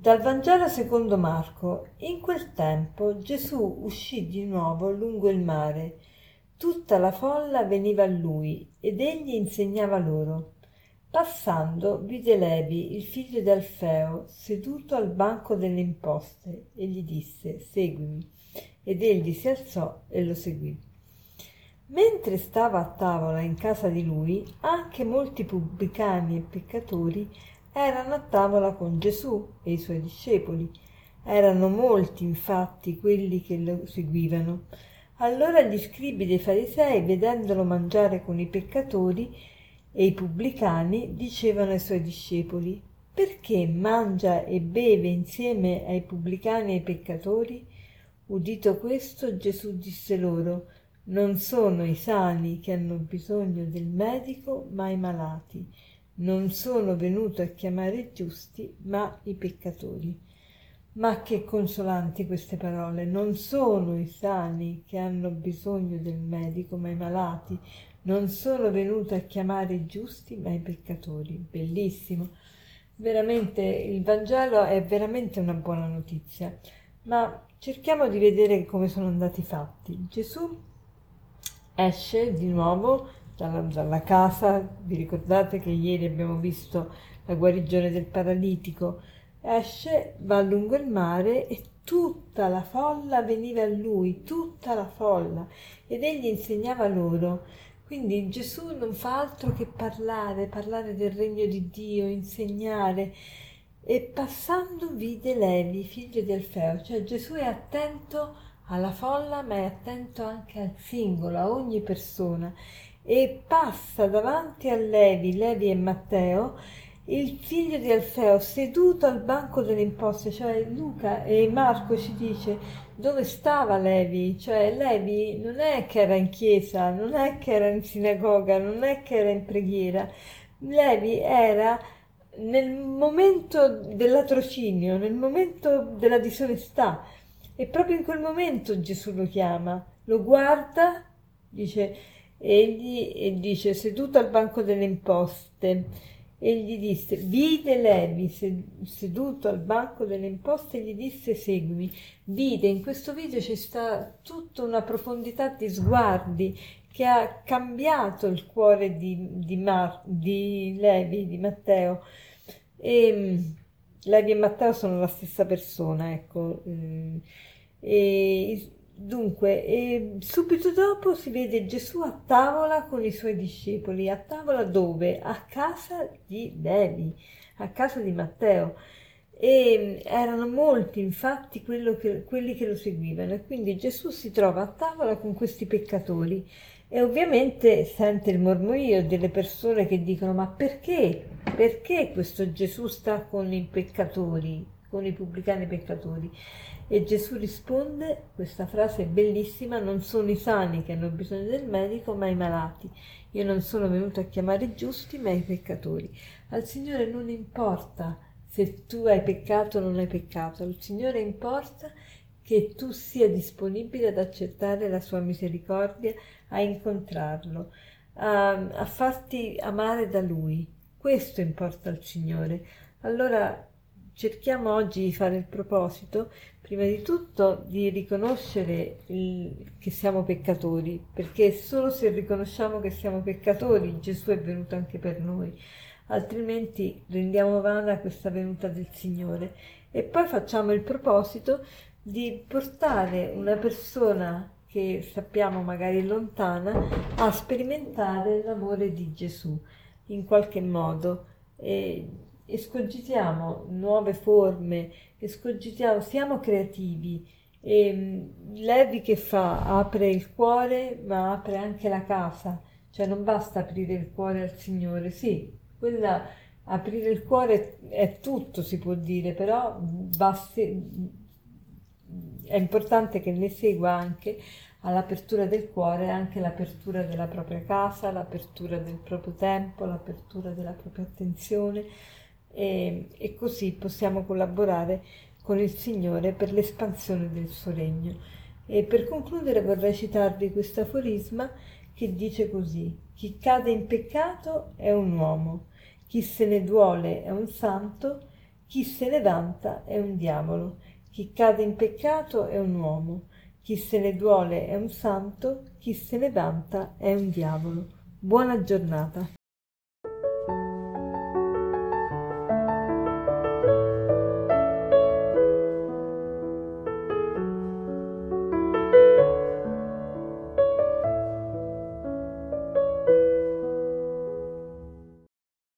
Dal Vangelo secondo Marco. In quel tempo Gesù uscì di nuovo lungo il mare. Tutta la folla veniva a lui ed egli insegnava loro. Passando vide Levi, il figlio di Alfeo, seduto al banco delle imposte e gli disse Seguimi. Ed egli si alzò e lo seguì. Mentre stava a tavola in casa di lui, anche molti pubblicani e peccatori erano a tavola con Gesù e i suoi discepoli. Erano molti, infatti, quelli che lo seguivano. Allora gli scribi dei farisei, vedendolo mangiare con i peccatori e i pubblicani, dicevano ai suoi discepoli, perché mangia e beve insieme ai pubblicani e ai peccatori? Udito questo, Gesù disse loro, non sono i sani che hanno bisogno del medico, ma i malati non sono venuto a chiamare i giusti, ma i peccatori. Ma che consolanti queste parole! Non sono i sani che hanno bisogno del medico, ma i malati. Non sono venuto a chiamare i giusti, ma i peccatori. Bellissimo. Veramente il Vangelo è veramente una buona notizia. Ma cerchiamo di vedere come sono andati i fatti. Gesù esce di nuovo dalla, dalla casa, vi ricordate che ieri abbiamo visto la guarigione del paralitico, esce, va lungo il mare e tutta la folla veniva a lui, tutta la folla, ed egli insegnava loro. Quindi Gesù non fa altro che parlare, parlare del regno di Dio, insegnare. E passando vide Levi, figlio di Alfeo, cioè Gesù è attento alla folla, ma è attento anche al singolo, a ogni persona e passa davanti a Levi, Levi e Matteo, il figlio di Alfeo seduto al banco delle imposte, cioè Luca e Marco ci dice dove stava Levi, cioè Levi non è che era in chiesa, non è che era in sinagoga, non è che era in preghiera, Levi era nel momento dell'atrocinio, nel momento della disonestà e proprio in quel momento Gesù lo chiama, lo guarda, dice Egli dice, seduto al banco delle imposte, egli disse, vide Levi seduto al banco delle imposte e gli disse seguimi. Vide, in questo video c'è sta tutta una profondità di sguardi che ha cambiato il cuore di, di, Mar, di Levi, di Matteo. E, Levi e Matteo sono la stessa persona, ecco. Mm, e, Dunque, e subito dopo si vede Gesù a tavola con i suoi discepoli. A tavola dove? A casa di Levi, a casa di Matteo. E erano molti, infatti, che, quelli che lo seguivano. E quindi Gesù si trova a tavola con questi peccatori. E ovviamente sente il mormorio delle persone che dicono: Ma perché? Perché questo Gesù sta con i peccatori, con i pubblicani peccatori? E Gesù risponde, questa frase è bellissima, non sono i sani che hanno bisogno del medico, ma i malati. Io non sono venuto a chiamare i giusti, ma i peccatori. Al Signore non importa se tu hai peccato o non hai peccato, al Signore importa che tu sia disponibile ad accettare la sua misericordia, a incontrarlo, a, a farti amare da Lui. Questo importa al Signore. Allora cerchiamo oggi di fare il proposito, prima di tutto, di riconoscere il, che siamo peccatori, perché solo se riconosciamo che siamo peccatori Gesù è venuto anche per noi, altrimenti rendiamo vana questa venuta del Signore. E poi facciamo il proposito di portare una persona che sappiamo magari lontana a sperimentare l'amore di Gesù in qualche modo. E escogitiamo nuove forme, escogitiamo, siamo creativi. E mm, Levi che fa? Apre il cuore, ma apre anche la casa, cioè non basta aprire il cuore al Signore, sì, quella aprire il cuore è tutto, si può dire, però basti, è importante che ne segua anche all'apertura del cuore anche l'apertura della propria casa, l'apertura del proprio tempo, l'apertura della propria attenzione e, e così possiamo collaborare con il Signore per l'espansione del suo regno. E per concludere vorrei citarvi questo aforisma che dice così: Chi cade in peccato è un uomo, chi se ne duole è un santo, Chi se ne vanta è un diavolo, chi cade in peccato è un uomo, chi se ne duole è un santo, chi se ne vanta è un diavolo. Buona giornata.